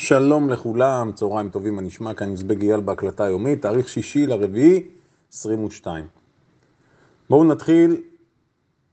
שלום לכולם, צהריים טובים, מה נשמע כאן יוזבג אייל בהקלטה היומית, תאריך שישי לרביעי, 22. בואו נתחיל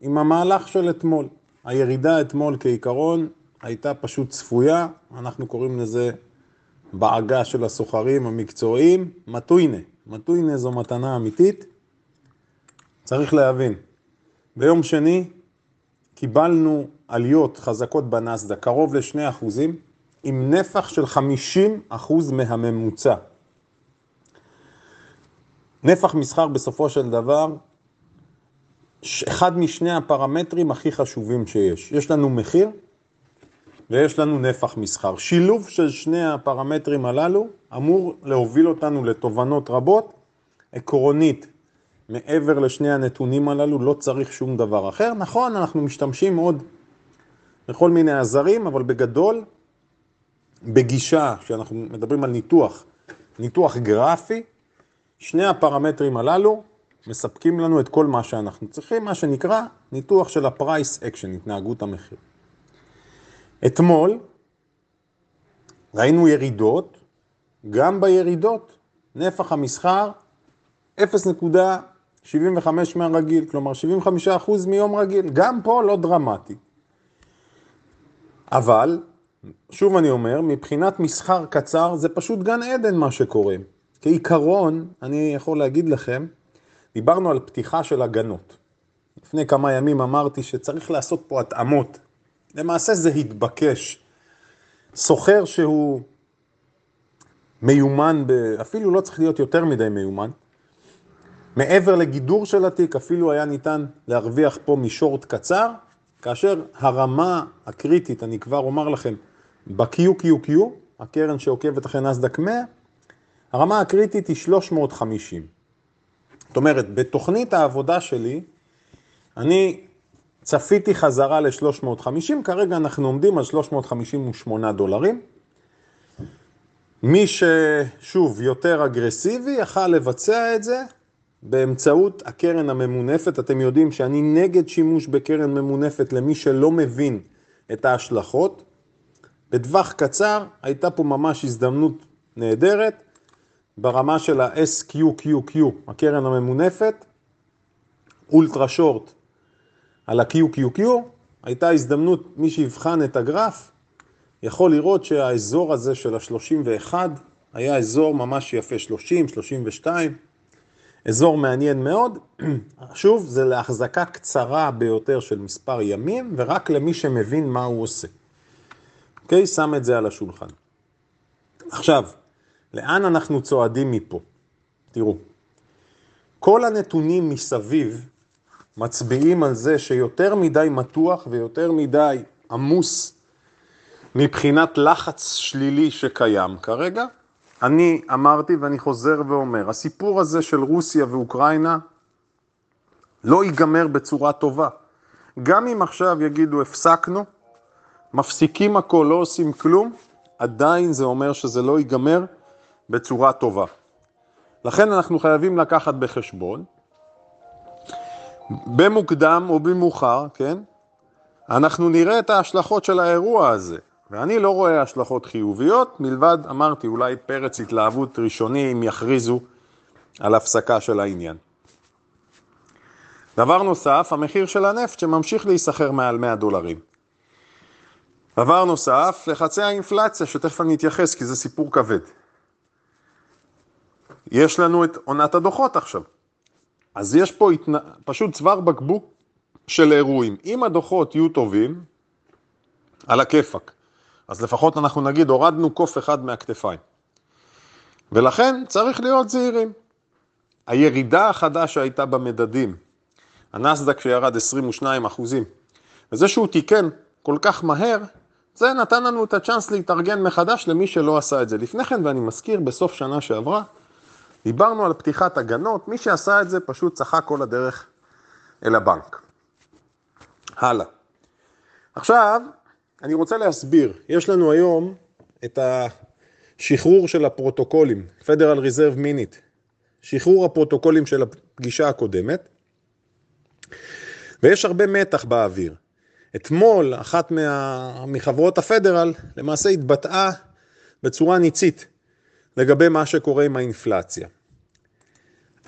עם המהלך של אתמול. הירידה אתמול כעיקרון הייתה פשוט צפויה, אנחנו קוראים לזה בעגה של הסוחרים המקצועיים, מטוינה. מטוינה זו מתנה אמיתית. צריך להבין, ביום שני קיבלנו עליות חזקות בנסדה, קרוב ל-2 אחוזים, עם נפח של 50 אחוז מהממוצע. נפח מסחר בסופו של דבר, אחד משני הפרמטרים הכי חשובים שיש. יש לנו מחיר ויש לנו נפח מסחר. שילוב של שני הפרמטרים הללו אמור להוביל אותנו לתובנות רבות. עקרונית, מעבר לשני הנתונים הללו לא צריך שום דבר אחר. נכון, אנחנו משתמשים עוד בכל מיני עזרים, אבל בגדול, בגישה, שאנחנו מדברים על ניתוח, ניתוח גרפי, שני הפרמטרים הללו מספקים לנו את כל מה שאנחנו צריכים, מה שנקרא ניתוח של ה-price action, התנהגות המחיר. אתמול ראינו ירידות, גם בירידות נפח המסחר 0.75 מהרגיל, כלומר 75% מיום רגיל, גם פה לא דרמטי. אבל, שוב אני אומר, מבחינת מסחר קצר זה פשוט גן עדן מה שקורה. כעיקרון, אני יכול להגיד לכם, דיברנו על פתיחה של הגנות. לפני כמה ימים אמרתי שצריך לעשות פה התאמות. למעשה זה התבקש. סוחר שהוא מיומן, ב... אפילו לא צריך להיות יותר מדי מיומן, מעבר לגידור של התיק אפילו היה ניתן להרוויח פה משורט קצר, כאשר הרמה הקריטית, אני כבר אומר לכם, ב-QQQ, הקרן שעוקבת אחרי נסדק 100, הרמה הקריטית היא 350. זאת אומרת, בתוכנית העבודה שלי, אני צפיתי חזרה ל-350, כרגע אנחנו עומדים על 358 דולרים. מי ששוב יותר אגרסיבי יכל לבצע את זה באמצעות הקרן הממונפת. אתם יודעים שאני נגד שימוש בקרן ממונפת למי שלא מבין את ההשלכות. בטווח קצר הייתה פה ממש הזדמנות נהדרת ברמה של ה-SQQQ, הקרן הממונפת, אולטרה שורט על ה-QQQ, הייתה הזדמנות, מי שיבחן את הגרף, יכול לראות שהאזור הזה של ה-31 היה אזור ממש יפה, 30, 32, אזור מעניין מאוד. שוב, זה להחזקה קצרה ביותר של מספר ימים, ורק למי שמבין מה הוא עושה. אוקיי? שם את זה על השולחן. עכשיו, לאן אנחנו צועדים מפה? תראו, כל הנתונים מסביב מצביעים על זה שיותר מדי מתוח ויותר מדי עמוס מבחינת לחץ שלילי שקיים כרגע. אני אמרתי ואני חוזר ואומר, הסיפור הזה של רוסיה ואוקראינה לא ייגמר בצורה טובה. גם אם עכשיו יגידו הפסקנו, מפסיקים הכל, לא עושים כלום, עדיין זה אומר שזה לא ייגמר בצורה טובה. לכן אנחנו חייבים לקחת בחשבון, במוקדם או במאוחר, כן, אנחנו נראה את ההשלכות של האירוע הזה. ואני לא רואה השלכות חיוביות, מלבד, אמרתי, אולי פרץ התלהבות ראשוני אם יכריזו על הפסקה של העניין. דבר נוסף, המחיר של הנפט שממשיך להיסחר מעל 100 דולרים. דבר נוסף, לחצי האינפלציה, שתכף אני אתייחס כי זה סיפור כבד. יש לנו את עונת הדוחות עכשיו. אז יש פה התנ... פשוט צוואר בקבוק של אירועים. אם הדוחות יהיו טובים, על הכיפאק. אז לפחות אנחנו נגיד, הורדנו קוף אחד מהכתפיים. ולכן צריך להיות זהירים. הירידה החדה שהייתה במדדים, הנסדק שירד 22 אחוזים, וזה שהוא תיקן כל כך מהר, זה נתן לנו את הצ'אנס להתארגן מחדש למי שלא עשה את זה לפני כן, ואני מזכיר, בסוף שנה שעברה, דיברנו על פתיחת הגנות, מי שעשה את זה פשוט צחק כל הדרך אל הבנק. הלאה. עכשיו, אני רוצה להסביר, יש לנו היום את השחרור של הפרוטוקולים, Federal Reserve Minute, שחרור הפרוטוקולים של הפגישה הקודמת, ויש הרבה מתח באוויר. אתמול אחת מה... מחברות הפדרל למעשה התבטאה בצורה ניצית לגבי מה שקורה עם האינפלציה.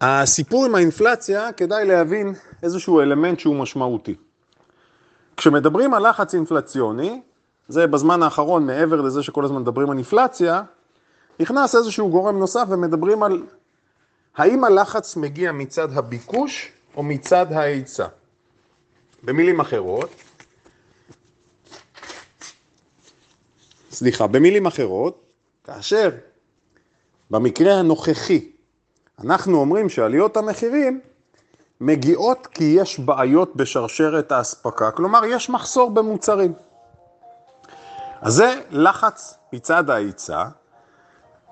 הסיפור עם האינפלציה, כדאי להבין איזשהו אלמנט שהוא משמעותי. כשמדברים על לחץ אינפלציוני, זה בזמן האחרון, מעבר לזה שכל הזמן מדברים על אינפלציה, נכנס איזשהו גורם נוסף ומדברים על האם הלחץ מגיע מצד הביקוש או מצד ההיצע. במילים אחרות, סליחה, במילים אחרות, כאשר במקרה הנוכחי אנחנו אומרים שעליות המחירים מגיעות כי יש בעיות בשרשרת האספקה, כלומר יש מחסור במוצרים. אז זה לחץ מצד ההיצע,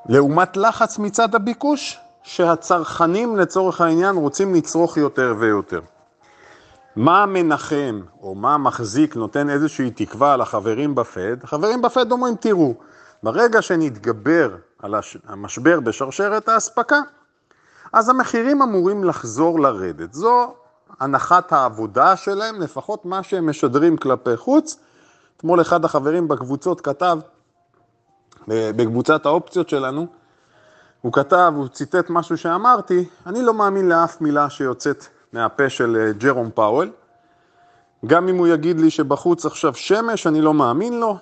לעומת לחץ מצד הביקוש, שהצרכנים לצורך העניין רוצים לצרוך יותר ויותר. מה מנחם או מה מחזיק נותן איזושהי תקווה לחברים בפד? החברים בפד אומרים, תראו, ברגע שנתגבר על המשבר בשרשרת האספקה, אז המחירים אמורים לחזור לרדת. זו הנחת העבודה שלהם, לפחות מה שהם משדרים כלפי חוץ. אתמול אחד החברים בקבוצות כתב, בקבוצת האופציות שלנו, הוא כתב, הוא ציטט משהו שאמרתי, אני לא מאמין לאף מילה שיוצאת מהפה של אה, ג'רום פאוול. גם אם הוא יגיד לי שבחוץ עכשיו שמש, אני לא מאמין לו.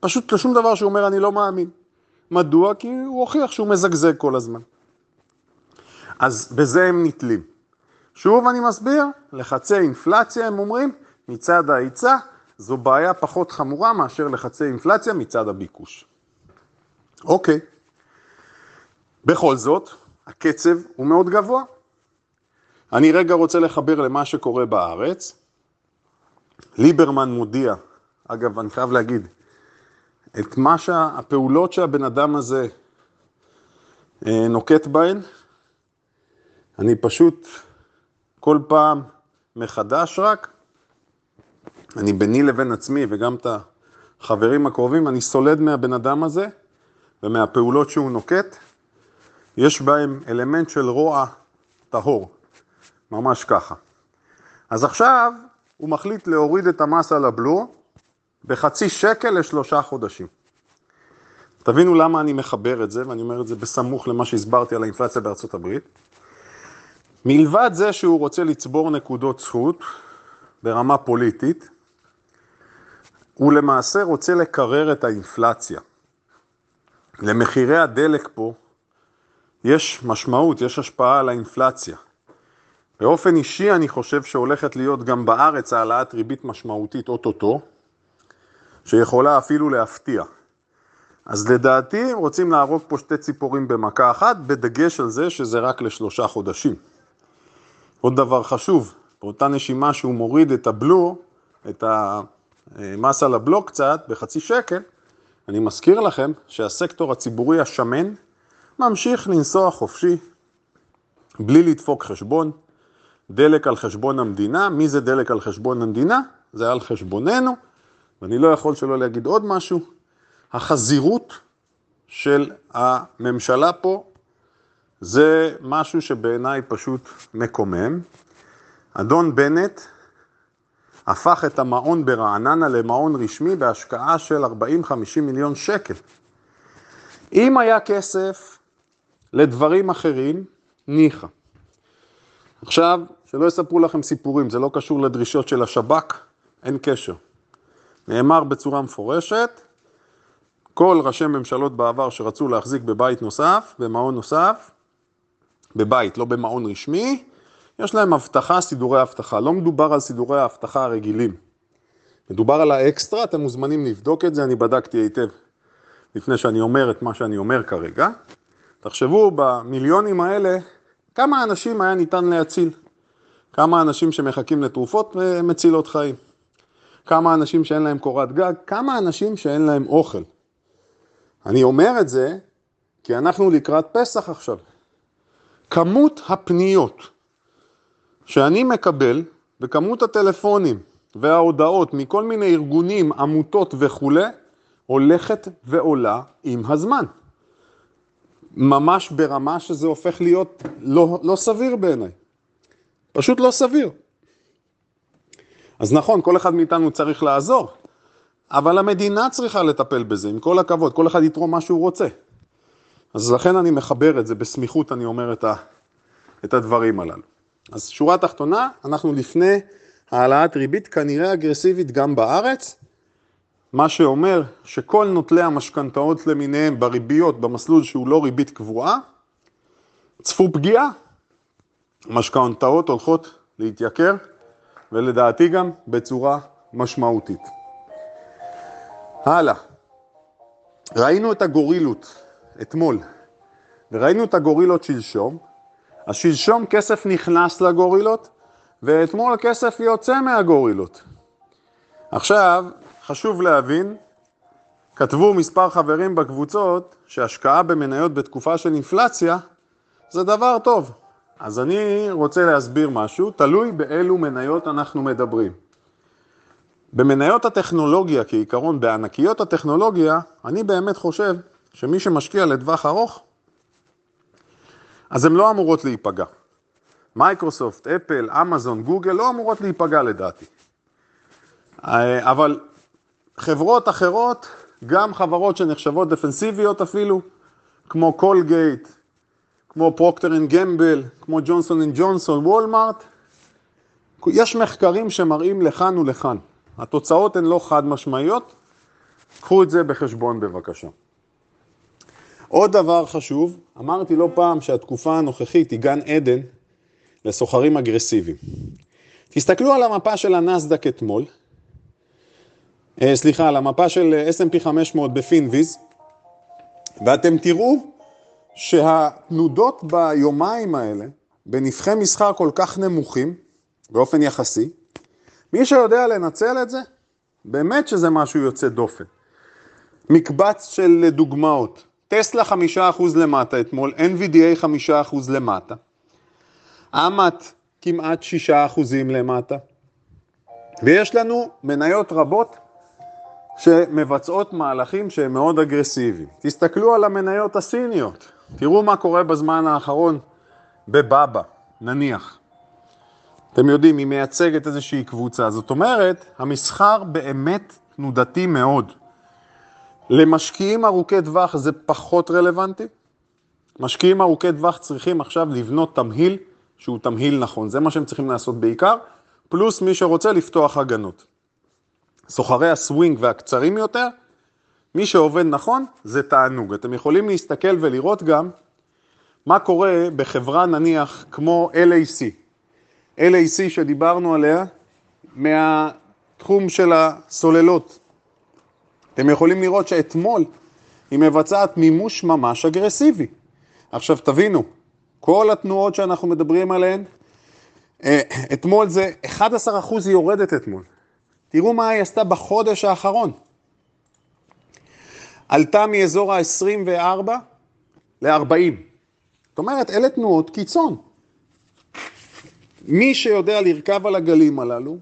פשוט לשום דבר שהוא אומר אני לא מאמין. מדוע? כי הוא הוכיח שהוא מזגזג כל הזמן. אז בזה הם נתלים. שוב אני מסביר, לחצי אינפלציה הם אומרים, מצד ההיצע, זו בעיה פחות חמורה מאשר לחצי אינפלציה מצד הביקוש. אוקיי. בכל זאת, הקצב הוא מאוד גבוה. אני רגע רוצה לחבר למה שקורה בארץ. ליברמן מודיע, אגב, אני חייב להגיד, את מה שהפעולות שהבן אדם הזה אה, נוקט בהן, אני פשוט כל פעם מחדש רק, אני ביני לבין עצמי וגם את החברים הקרובים, אני סולד מהבן אדם הזה ומהפעולות שהוא נוקט, יש בהם אלמנט של רוע טהור, ממש ככה. אז עכשיו הוא מחליט להוריד את המס על הבלו בחצי שקל לשלושה חודשים. תבינו למה אני מחבר את זה, ואני אומר את זה בסמוך למה שהסברתי על האינפלציה בארצות הברית. מלבד זה שהוא רוצה לצבור נקודות זכות ברמה פוליטית, הוא למעשה רוצה לקרר את האינפלציה. למחירי הדלק פה יש משמעות, יש השפעה על האינפלציה. באופן אישי אני חושב שהולכת להיות גם בארץ העלאת ריבית משמעותית אוטוטו, שיכולה אפילו להפתיע. אז לדעתי רוצים להרוג פה שתי ציפורים במכה אחת, בדגש על זה שזה רק לשלושה חודשים. עוד דבר חשוב, באותה נשימה שהוא מוריד את הבלו, את המס על הבלו קצת, בחצי שקל, אני מזכיר לכם שהסקטור הציבורי השמן ממשיך לנסוע חופשי, בלי לדפוק חשבון, דלק על חשבון המדינה, מי זה דלק על חשבון המדינה? זה על חשבוננו, ואני לא יכול שלא להגיד עוד משהו, החזירות של הממשלה פה זה משהו שבעיניי פשוט מקומם. אדון בנט הפך את המעון ברעננה למעון רשמי בהשקעה של 40-50 מיליון שקל. אם היה כסף לדברים אחרים, ניחא. עכשיו, שלא יספרו לכם סיפורים, זה לא קשור לדרישות של השב"כ, אין קשר. נאמר בצורה מפורשת, כל ראשי ממשלות בעבר שרצו להחזיק בבית נוסף, במעון נוסף, בבית, לא במעון רשמי, יש להם הבטחה, סידורי אבטחה. לא מדובר על סידורי האבטחה הרגילים. מדובר על האקסטרה, אתם מוזמנים לבדוק את זה, אני בדקתי היטב לפני שאני אומר את מה שאני אומר כרגע. תחשבו במיליונים האלה, כמה אנשים היה ניתן להציל? כמה אנשים שמחכים לתרופות אה, מצילות חיים? כמה אנשים שאין להם קורת גג? כמה אנשים שאין להם אוכל? אני אומר את זה כי אנחנו לקראת פסח עכשיו. כמות הפניות שאני מקבל וכמות הטלפונים וההודעות מכל מיני ארגונים, עמותות וכולי, הולכת ועולה עם הזמן. ממש ברמה שזה הופך להיות לא, לא סביר בעיניי. פשוט לא סביר. אז נכון, כל אחד מאיתנו צריך לעזור, אבל המדינה צריכה לטפל בזה, עם כל הכבוד, כל אחד יתרום מה שהוא רוצה. אז לכן אני מחבר את זה, בסמיכות אני אומר את, ה, את הדברים הללו. אז שורה תחתונה, אנחנו לפני העלאת ריבית כנראה אגרסיבית גם בארץ, מה שאומר שכל נוטלי המשכנתאות למיניהם בריביות במסלול שהוא לא ריבית קבועה, צפו פגיעה, משכנתאות הולכות להתייקר, ולדעתי גם בצורה משמעותית. הלאה, ראינו את הגורילות אתמול, וראינו את הגורילות שלשום, אז שלשום כסף נכנס לגורילות, ואתמול כסף יוצא מהגורילות. עכשיו, חשוב להבין, כתבו מספר חברים בקבוצות שהשקעה במניות בתקופה של אינפלציה זה דבר טוב. אז אני רוצה להסביר משהו, תלוי באילו מניות אנחנו מדברים. במניות הטכנולוגיה כעיקרון, בענקיות הטכנולוגיה, אני באמת חושב שמי שמשקיע לטווח ארוך, אז הן לא אמורות להיפגע. מייקרוסופט, אפל, אמזון, גוגל לא אמורות להיפגע לדעתי. אה, אבל חברות אחרות, גם חברות שנחשבות דפנסיביות אפילו, כמו קולגייט, כמו פרוקטר אנד גמבל, כמו ג'ונסון אנד ג'ונסון, וולמארט, יש מחקרים שמראים לכאן ולכאן. התוצאות הן לא חד משמעיות, קחו את זה בחשבון בבקשה. עוד דבר חשוב, אמרתי לא פעם שהתקופה הנוכחית היא גן עדן לסוחרים אגרסיביים. תסתכלו על המפה של הנסדק אתמול, אה, סליחה, על המפה של S&P 500 בפינוויז, ואתם תראו שהתנודות ביומיים האלה, בנבחי מסחר כל כך נמוכים, באופן יחסי, מי שיודע לנצל את זה, באמת שזה משהו יוצא דופן. מקבץ של דוגמאות, טסלה חמישה אחוז למטה אתמול, NVDA חמישה אחוז למטה, אמת כמעט שישה אחוזים למטה, ויש לנו מניות רבות שמבצעות מהלכים שהם מאוד אגרסיביים. תסתכלו על המניות הסיניות, תראו מה קורה בזמן האחרון בבאבא, נניח. אתם יודעים, היא מייצגת איזושהי קבוצה. זאת אומרת, המסחר באמת תנודתי מאוד. למשקיעים ארוכי טווח זה פחות רלוונטי. משקיעים ארוכי טווח צריכים עכשיו לבנות תמהיל שהוא תמהיל נכון. זה מה שהם צריכים לעשות בעיקר, פלוס מי שרוצה לפתוח הגנות. סוחרי הסווינג והקצרים יותר, מי שעובד נכון זה תענוג. אתם יכולים להסתכל ולראות גם מה קורה בחברה נניח כמו LAC. LAC שדיברנו עליה מהתחום של הסוללות. אתם יכולים לראות שאתמול היא מבצעת מימוש ממש אגרסיבי. עכשיו תבינו, כל התנועות שאנחנו מדברים עליהן, אה, אתמול זה 11 אחוז היא יורדת אתמול. תראו מה היא עשתה בחודש האחרון. עלתה מאזור ה-24 ל-40. זאת אומרת, אלה תנועות קיצון. מי שיודע לרכב על הגלים הללו,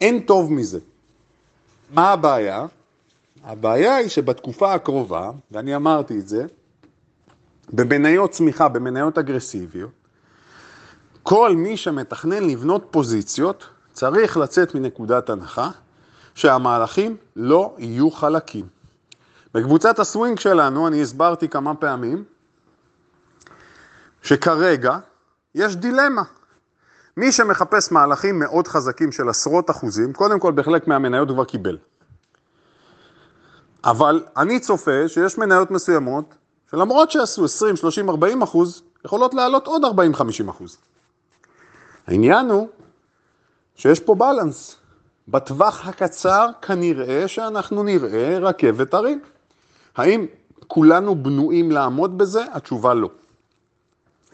אין טוב מזה. מה הבעיה? הבעיה היא שבתקופה הקרובה, ואני אמרתי את זה, במניות צמיחה, במניות אגרסיביות, כל מי שמתכנן לבנות פוזיציות צריך לצאת מנקודת הנחה שהמהלכים לא יהיו חלקים. בקבוצת הסווינג שלנו, אני הסברתי כמה פעמים, שכרגע יש דילמה. מי שמחפש מהלכים מאוד חזקים של עשרות אחוזים, קודם כל בחלק מהמניות כבר קיבל. אבל אני צופה שיש מניות מסוימות, שלמרות שעשו 20, 30, 40 אחוז, יכולות לעלות עוד 40-50 אחוז. העניין הוא שיש פה בלנס. בטווח הקצר כנראה שאנחנו נראה רכבת הרים. האם כולנו בנויים לעמוד בזה? התשובה לא.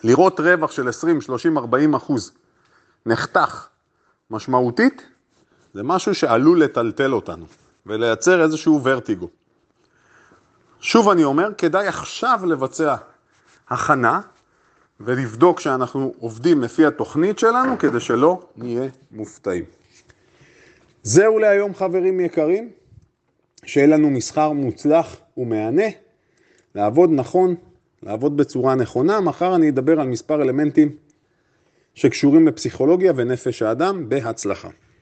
לראות רווח של 20, 30, 40 אחוז נחתך משמעותית, זה משהו שעלול לטלטל אותנו ולייצר איזשהו ורטיגו. שוב אני אומר, כדאי עכשיו לבצע הכנה ולבדוק שאנחנו עובדים לפי התוכנית שלנו כדי שלא נהיה מופתעים. זהו להיום חברים יקרים, שיהיה לנו מסחר מוצלח ומהנה, לעבוד נכון, לעבוד בצורה נכונה. מחר אני אדבר על מספר אלמנטים שקשורים לפסיכולוגיה ונפש האדם בהצלחה.